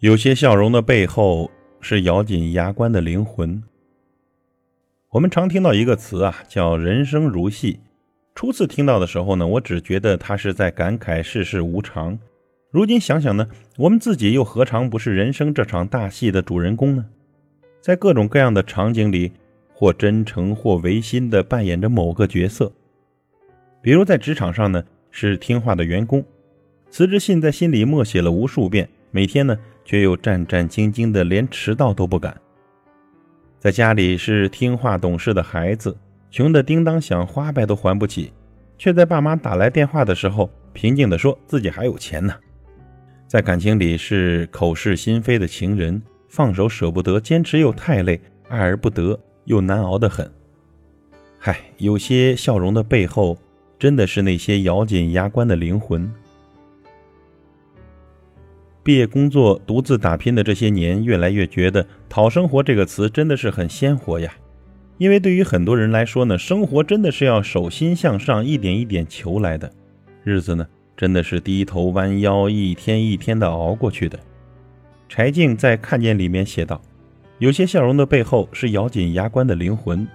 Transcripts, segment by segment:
有些笑容的背后是咬紧牙关的灵魂。我们常听到一个词啊，叫“人生如戏”。初次听到的时候呢，我只觉得他是在感慨世事无常。如今想想呢，我们自己又何尝不是人生这场大戏的主人公呢？在各种各样的场景里，或真诚或违心地扮演着某个角色。比如在职场上呢，是听话的员工，辞职信在心里默写了无数遍，每天呢。却又战战兢兢的，连迟到都不敢。在家里是听话懂事的孩子，穷的叮当响，花呗都还不起，却在爸妈打来电话的时候，平静的说自己还有钱呢。在感情里是口是心非的情人，放手舍不得，坚持又太累，爱而不得，又难熬得很。嗨，有些笑容的背后，真的是那些咬紧牙关的灵魂。毕业工作、独自打拼的这些年，越来越觉得“讨生活”这个词真的是很鲜活呀。因为对于很多人来说呢，生活真的是要手心向上，一点一点求来的，日子呢真的是低头弯腰，一天一天的熬过去的。柴静在《看见》里面写道：“有些笑容的背后，是咬紧牙关的灵魂。”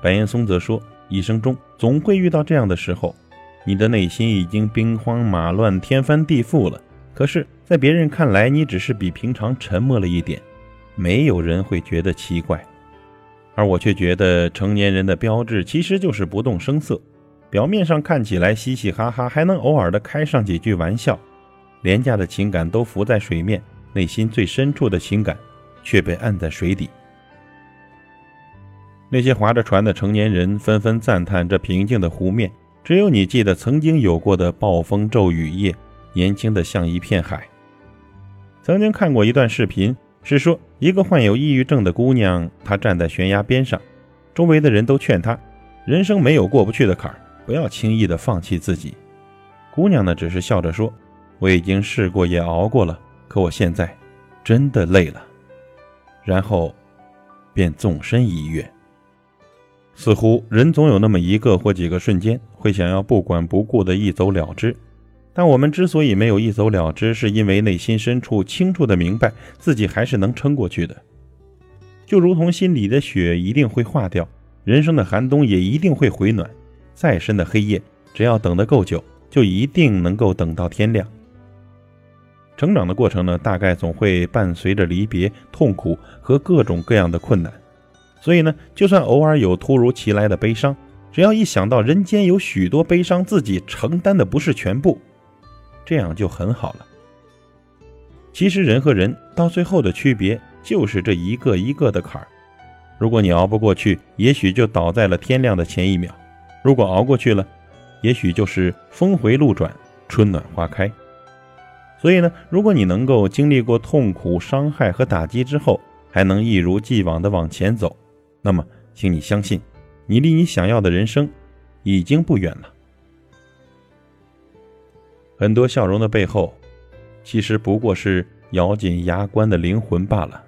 白岩松则说：“一生中总会遇到这样的时候，你的内心已经兵荒马乱、天翻地覆了。”可是，在别人看来，你只是比平常沉默了一点，没有人会觉得奇怪。而我却觉得，成年人的标志其实就是不动声色，表面上看起来嘻嘻哈哈，还能偶尔的开上几句玩笑，廉价的情感都浮在水面，内心最深处的情感却被按在水底。那些划着船的成年人纷纷赞叹这平静的湖面，只有你记得曾经有过的暴风骤雨夜。年轻的像一片海。曾经看过一段视频，是说一个患有抑郁症的姑娘，她站在悬崖边上，周围的人都劝她，人生没有过不去的坎儿，不要轻易的放弃自己。姑娘呢，只是笑着说：“我已经试过也熬过了，可我现在真的累了。”然后便纵身一跃。似乎人总有那么一个或几个瞬间，会想要不管不顾的一走了之。但我们之所以没有一走了之，是因为内心深处清楚的明白自己还是能撑过去的。就如同心里的雪一定会化掉，人生的寒冬也一定会回暖。再深的黑夜，只要等得够久，就一定能够等到天亮。成长的过程呢，大概总会伴随着离别、痛苦和各种各样的困难。所以呢，就算偶尔有突如其来的悲伤，只要一想到人间有许多悲伤，自己承担的不是全部。这样就很好了。其实人和人到最后的区别，就是这一个一个的坎儿。如果你熬不过去，也许就倒在了天亮的前一秒；如果熬过去了，也许就是峰回路转，春暖花开。所以呢，如果你能够经历过痛苦、伤害和打击之后，还能一如既往的往前走，那么，请你相信，你离你想要的人生已经不远了。很多笑容的背后，其实不过是咬紧牙关的灵魂罢了。